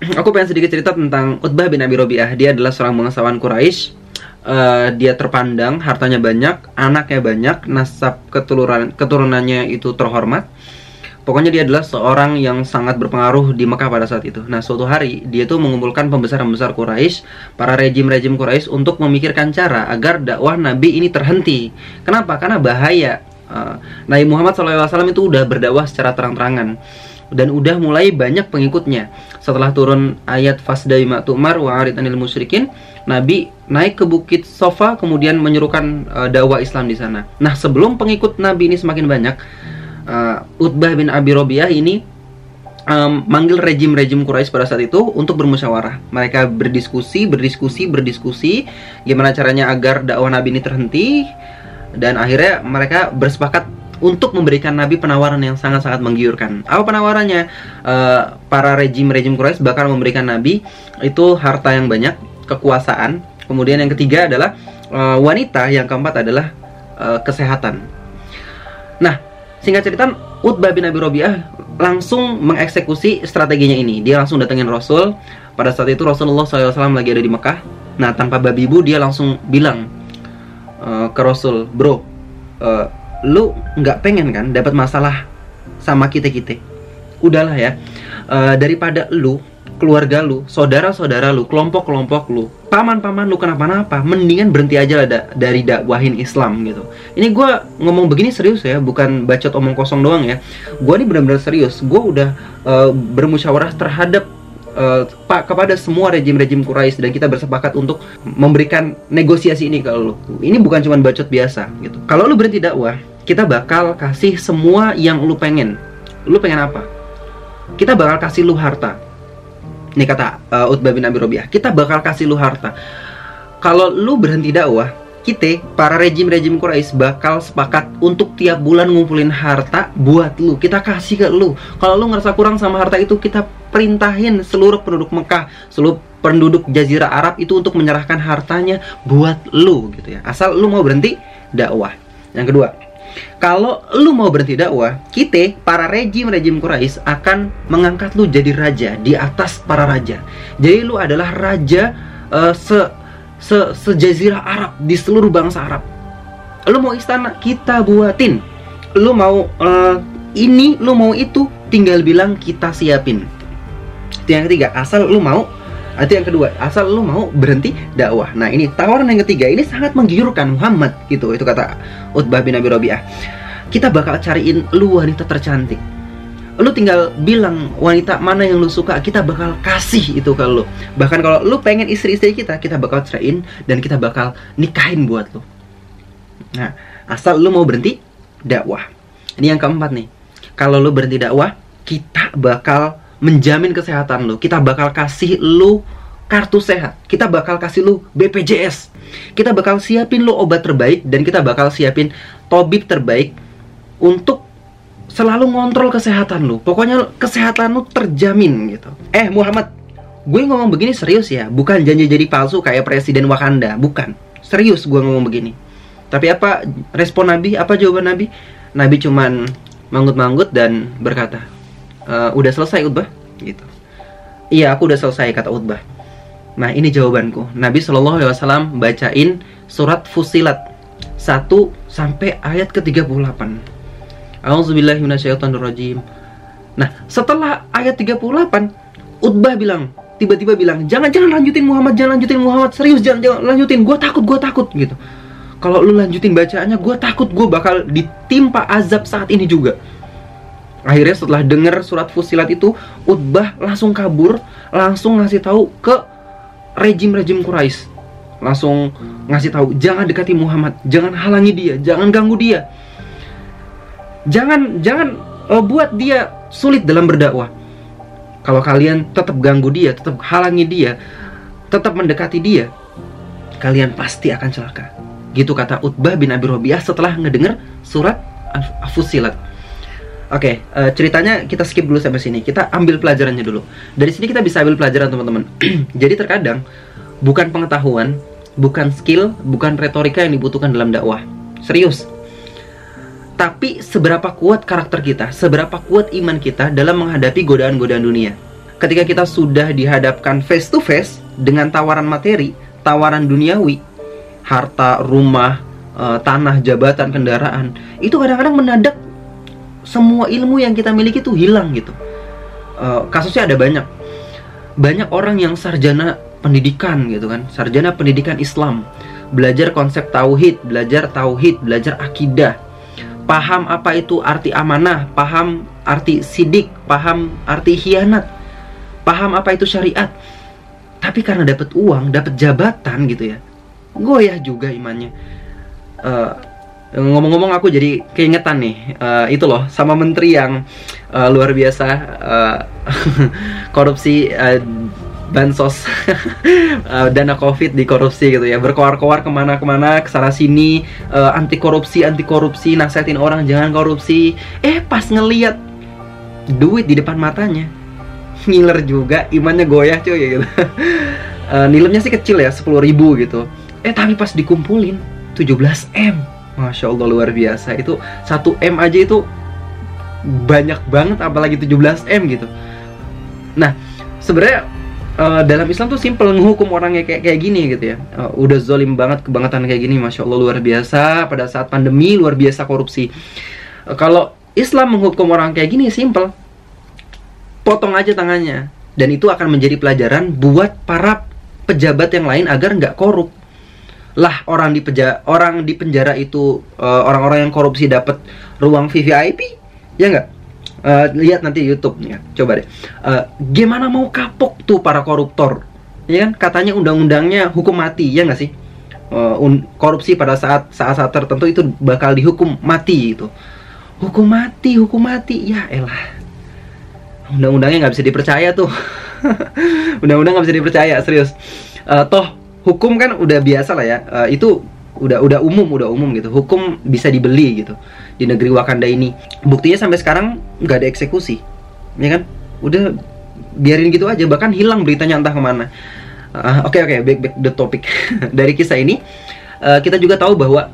aku pengen sedikit cerita tentang Utbah bin Abi Robiah. Dia adalah seorang bangsawan Quraisy. Uh, dia terpandang, hartanya banyak, anaknya banyak, nasab keturunan keturunannya itu terhormat. Pokoknya dia adalah seorang yang sangat berpengaruh di Mekah pada saat itu. Nah, suatu hari dia tuh mengumpulkan pembesar-pembesar Quraisy, para rejim-rejim Quraisy untuk memikirkan cara agar dakwah Nabi ini terhenti. Kenapa? Karena bahaya. Uh, Nabi Muhammad SAW itu udah berdakwah secara terang-terangan dan udah mulai banyak pengikutnya. Setelah turun ayat fasdai ma'tumar wa anil musyrikin, Nabi naik ke bukit Sofa kemudian menyerukan uh, dakwah Islam di sana. Nah, sebelum pengikut Nabi ini semakin banyak, uh, Utbah bin Abi Robiah ini um, manggil rejim-rejim Quraisy pada saat itu untuk bermusyawarah. Mereka berdiskusi, berdiskusi, berdiskusi gimana caranya agar dakwah Nabi ini terhenti dan akhirnya mereka bersepakat untuk memberikan Nabi penawaran yang sangat-sangat menggiurkan. Apa penawarannya? Uh, para rejim-rejim Quraisy bakal memberikan Nabi itu harta yang banyak, kekuasaan. Kemudian yang ketiga adalah uh, wanita, yang keempat adalah uh, kesehatan. Nah, Singkat cerita, Utbah bin Abi Robiah langsung mengeksekusi strateginya ini. Dia langsung datengin Rasul. Pada saat itu Rasulullah SAW lagi ada di Mekah. Nah, tanpa babi ibu dia langsung bilang uh, ke Rasul, bro, uh, lu nggak pengen kan dapat masalah sama kita kita? Udahlah ya, uh, daripada lu keluarga lu, saudara-saudara lu, kelompok-kelompok lu, paman-paman lu kenapa-napa, mendingan berhenti aja lah da dari dakwahin Islam gitu. Ini gue ngomong begini serius ya, bukan bacot omong kosong doang ya. Gue ini benar-benar serius. Gue udah uh, bermusyawarah terhadap uh, kepada semua rejim-rejim Quraisy dan kita bersepakat untuk memberikan negosiasi ini kalau lu. Ini bukan cuma bacot biasa gitu. Kalau lu berhenti dakwah, kita bakal kasih semua yang lu pengen. Lu pengen apa? Kita bakal kasih lu harta ini kata uh, Utbah bin Abi Robiah, kita bakal kasih lu harta. Kalau lu berhenti dakwah, kita para rejim-rejim Quraisy bakal sepakat untuk tiap bulan ngumpulin harta buat lu. Kita kasih ke lu. Kalau lu ngerasa kurang sama harta itu, kita perintahin seluruh penduduk Mekah, seluruh penduduk Jazirah Arab itu untuk menyerahkan hartanya buat lu gitu ya. Asal lu mau berhenti dakwah. Yang kedua, kalau lu mau berhenti dakwah, kita para rejim-rejim Quraisy akan mengangkat lu jadi raja di atas para raja. Jadi lu adalah raja uh, se se sejazirah Arab di seluruh bangsa Arab. Lu mau istana, kita buatin. Lu mau uh, ini, lu mau itu, tinggal bilang kita siapin. Yang ketiga, asal lu mau itu yang kedua, asal lu mau berhenti dakwah. Nah, ini tawaran yang ketiga ini sangat menggiurkan Muhammad gitu. Itu kata Utbah bin Abi Rabi'ah. Kita bakal cariin lu wanita tercantik. Lu tinggal bilang wanita mana yang lu suka, kita bakal kasih itu ke lu. Bahkan kalau lu pengen istri-istri kita, kita bakal ceraiin dan kita bakal nikahin buat lu. Nah, asal lu mau berhenti dakwah. Ini yang keempat nih. Kalau lu berhenti dakwah, kita bakal menjamin kesehatan lu. Kita bakal kasih lu kartu sehat. Kita bakal kasih lu BPJS. Kita bakal siapin lu obat terbaik dan kita bakal siapin tobib terbaik untuk selalu ngontrol kesehatan lu. Pokoknya kesehatan lu terjamin gitu. Eh Muhammad, gue ngomong begini serius ya, bukan janji jadi palsu kayak presiden Wakanda, bukan. Serius gue ngomong begini. Tapi apa respon Nabi? Apa jawaban Nabi? Nabi cuman manggut-manggut dan berkata, uh, udah selesai Utbah gitu. Iya aku udah selesai kata Utbah nah ini jawabanku. Nabi Shallallahu Alaihi Wasallam bacain surat Fusilat 1 sampai ayat ke 38 Auzubillahiminasyaitonirrajim Nah setelah ayat 38 Utbah bilang tiba-tiba bilang jangan jangan lanjutin Muhammad jangan lanjutin Muhammad serius jangan jangan lanjutin gue takut gue takut gitu. Kalau lu lanjutin bacaannya gue takut gue bakal ditimpa azab saat ini juga Akhirnya setelah dengar surat Fusilat itu, Utbah langsung kabur, langsung ngasih tahu ke rejim-rejim Quraisy. Langsung ngasih tahu, jangan dekati Muhammad, jangan halangi dia, jangan ganggu dia. Jangan jangan uh, buat dia sulit dalam berdakwah. Kalau kalian tetap ganggu dia, tetap halangi dia, tetap mendekati dia, kalian pasti akan celaka. Gitu kata Utbah bin Abi Robiah setelah ngedenger surat Fusilat. Oke, okay, uh, eh, ceritanya kita skip dulu sampai sini. Kita ambil pelajarannya dulu. Dari sini kita bisa ambil pelajaran teman-teman. Jadi terkadang bukan pengetahuan, bukan skill, bukan retorika yang dibutuhkan dalam dakwah. Serius. Tapi seberapa kuat karakter kita, seberapa kuat iman kita dalam menghadapi godaan-godaan dunia. ketika kita sudah dihadapkan face to face dengan tawaran materi, tawaran duniawi, harta, rumah, uh, tanah, jabatan, kendaraan, itu kadang-kadang menadak semua ilmu yang kita miliki itu hilang gitu. Uh, kasusnya ada banyak, banyak orang yang sarjana pendidikan gitu kan, sarjana pendidikan Islam, belajar konsep tauhid, belajar tauhid, belajar akidah, paham apa itu arti amanah, paham arti sidik, paham arti hianat, paham apa itu syariat. Tapi karena dapat uang, dapat jabatan gitu ya, goyah juga imannya. Uh, ngomong-ngomong aku jadi keingetan nih uh, itu loh sama menteri yang uh, luar biasa uh, korupsi uh, bansos uh, dana covid di korupsi gitu ya. Berkoar-koar ke mana-kemana ke sana sini uh, anti korupsi anti korupsi nasihatin orang jangan korupsi. Eh pas ngeliat duit di depan matanya ngiler juga imannya goyah cuy gitu. Uh, nilemnya sih kecil ya sepuluh ribu gitu. Eh tapi pas dikumpulin 17 M Masya Allah luar biasa. Itu 1 M aja itu banyak banget apalagi 17 M gitu. Nah sebenarnya uh, dalam Islam tuh simple menghukum orangnya kayak kayak gini gitu ya. Uh, Udah zolim banget kebangetan kayak gini Masya Allah luar biasa. Pada saat pandemi luar biasa korupsi. Uh, Kalau Islam menghukum orang kayak gini simple. Potong aja tangannya. Dan itu akan menjadi pelajaran buat para pejabat yang lain agar nggak korup lah orang di penjara orang di penjara itu eh, orang-orang yang korupsi dapat ruang VVIP ya nggak? Uh, lihat nanti YouTube ya coba deh. Uh, gimana mau kapok tuh para koruptor? Ya kan? Katanya undang-undangnya hukum mati ya nggak sih? Uh, korupsi pada saat saat-saat tertentu itu bakal dihukum mati itu hukum mati hukum mati. Ya elah. Undang-undangnya nggak bisa dipercaya tuh. Undang-undang nggak bisa dipercaya serius. Uh, toh hukum kan udah biasa lah ya. Uh, itu udah udah umum udah umum gitu. Hukum bisa dibeli gitu di negeri Wakanda ini. Buktinya sampai sekarang nggak ada eksekusi ya kan? Udah biarin gitu aja bahkan hilang beritanya entah ke mana. Oke uh, oke okay, okay, back back the topic. Dari kisah ini uh, kita juga tahu bahwa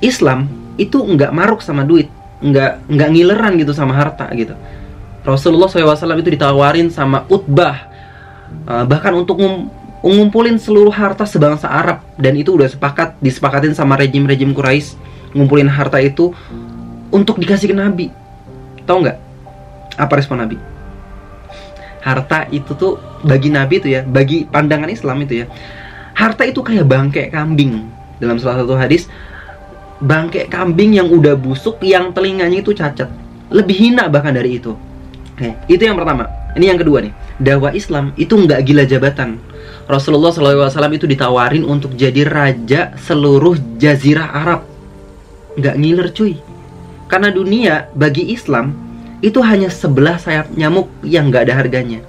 Islam itu nggak maruk sama duit nggak nggak ngileran gitu sama harta gitu. Rasulullah SAW itu ditawarin sama Utbah uh, bahkan untuk ngumpulin seluruh harta sebangsa Arab. Dan itu udah sepakat disepakatin sama rejim-rejim Quraisy. Ngumpulin harta itu untuk dikasih ke Nabi. Tahu nggak? Apa respon Nabi? Harta itu tuh bagi Nabi itu ya bagi pandangan Islam itu ya. Harta itu kayak bangkek kambing. Dalam salah satu hadis bangkek kambing yang udah busuk yang telinganya itu cacat. Lebih hina bahkan dari itu Oke, itu yang pertama ini yang kedua nih dakwah Islam itu nggak gila jabatan Rasulullah SAW itu ditawarin untuk jadi raja seluruh jazirah Arab. Nggak ngiler cuy. Karena dunia bagi Islam itu hanya sebelah sayap nyamuk yang nggak ada harganya.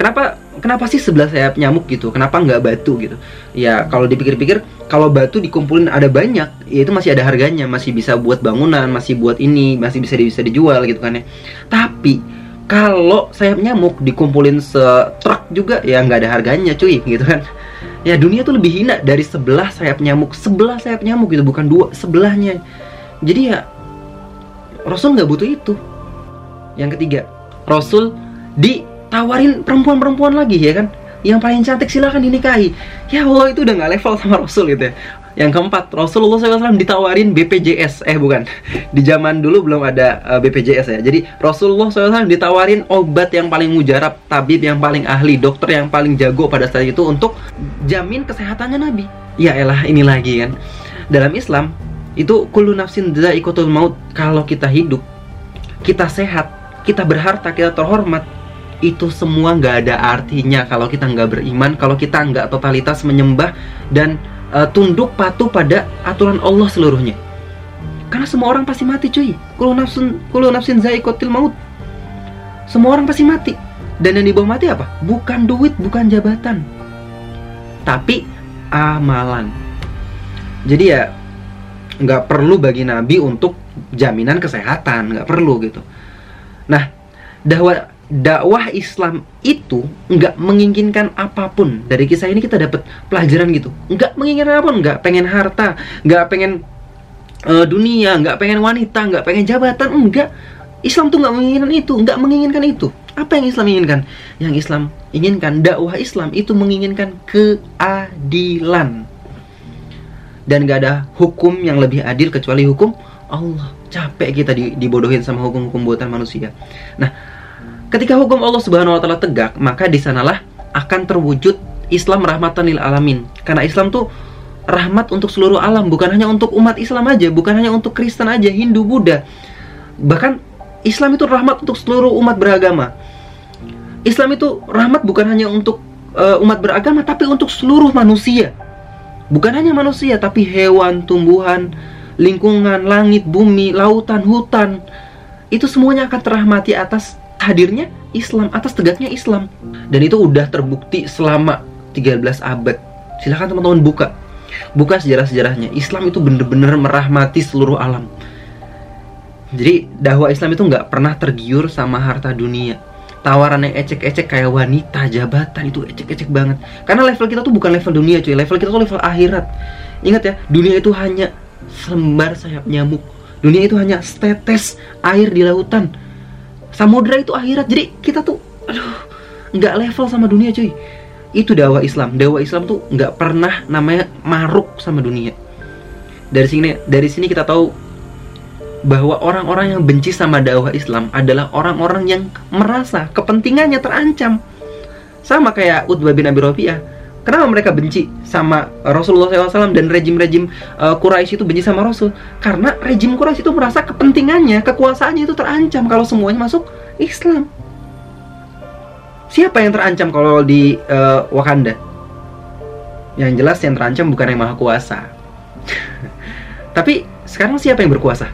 Kenapa kenapa sih sebelah sayap nyamuk gitu? Kenapa nggak batu gitu? Ya kalau dipikir-pikir kalau batu dikumpulin ada banyak, ya itu masih ada harganya, masih bisa buat bangunan, masih buat ini, masih bisa bisa dijual gitu kan ya. Tapi kalau sayap nyamuk dikumpulin setruk juga ya nggak ada harganya cuy gitu kan. Ya dunia tuh lebih hina dari sebelah sayap nyamuk. Sebelah sayap nyamuk gitu bukan dua sebelahnya. Jadi ya Rasul nggak butuh itu. Yang ketiga Rasul ditawarin perempuan-perempuan lagi ya kan. Yang paling cantik silahkan dinikahi. Ya Allah itu udah nggak level sama Rasul gitu ya yang keempat, Rasulullah SAW ditawarin BPJS. Eh bukan, di zaman dulu belum ada eh, BPJS ya. Jadi Rasulullah SAW ditawarin obat yang paling mujarab, tabib yang paling ahli, dokter yang paling jago pada saat itu untuk jamin kesehatannya Nabi. Ya elah ini lagi kan. Dalam Islam itu kullu nafsin ikotul maut. Kalau kita hidup, kita sehat, kita berharta, kita terhormat, itu semua nggak ada artinya kalau kita nggak beriman, kalau kita nggak totalitas menyembah dan uh, tunduk patuh pada aturan Allah seluruhnya. Karena semua orang pasti mati cuy. Kulo nafsun kulo nafsin zaikotil maut. Semua orang pasti mati. Dan yang dibawa mati apa? Bukan duit, bukan jabatan. Tapi amalan. Jadi ya nggak perlu bagi Nabi untuk jaminan kesehatan, nggak perlu gitu. Nah, dakwah dakwah Islam itu nggak menginginkan apa pun dari kisah ini kita dapat pelajaran gitu nggak menginginkan apa pun nggak pengen harta nggak pengen uh, dunia nggak pengen wanita nggak pengen jabatan enggak Islam tuh nggak menginginkan itu nggak menginginkan itu Apa yang Islam inginkan? Yang Islam inginkan dakwah Islam itu menginginkan keadilan. Dan gak ada hukum yang lebih adil kecuali hukum Allah. Capek kita dibodohin sama hukum-hukum buatan manusia. Nah, ketika hukum Allah Subhanahu wa taala tegak, maka di sanalah akan terwujud Islam rahmatan lil alamin. Karena Islam tuh rahmat untuk seluruh alam, bukan hanya untuk umat Islam aja, bukan hanya untuk Kristen aja, Hindu, Buddha. Bahkan Islam itu rahmat untuk seluruh umat beragama. Islam itu rahmat bukan hanya untuk uh, umat beragama, tapi untuk seluruh manusia. Bukan hanya manusia, tapi hewan, tumbuhan, lingkungan, langit, bumi, lautan, hutan. Itu semuanya akan terahmati atas hadirnya Islam, atas tegaknya Islam. Dan itu udah terbukti selama 13 abad. Silahkan teman-teman buka buka sejarah-sejarahnya Islam itu bener-bener merahmati seluruh alam jadi dakwah Islam itu nggak pernah tergiur sama harta dunia tawaran yang ecek-ecek kayak wanita, jabatan itu ecek-ecek banget. Karena level kita tuh bukan level dunia cuy, level kita tuh level akhirat. Ingat ya, dunia itu hanya selembar sayap nyamuk. Dunia itu hanya setetes air di lautan. Samudra itu akhirat. Jadi kita tuh aduh, nggak level sama dunia cuy. Itu dakwah Islam. Dakwah Islam tuh nggak pernah namanya maruk sama dunia. Dari sini dari sini kita tahu bahwa orang-orang yang benci sama dakwah Islam adalah orang-orang yang merasa kepentingannya terancam. Sama kayak Utbah bin Abi Rabi'ah Kenapa mereka benci sama Rasulullah SAW dan rejim-rejim uh, Quraisy itu benci sama Rasul? Karena rejim Quraisy itu merasa kepentingannya, kekuasaannya itu terancam kalau semuanya masuk Islam. Siapa yang terancam kalau di uh, Wakanda? Yang jelas yang terancam bukan yang maha kuasa. Tapi sekarang siapa yang berkuasa?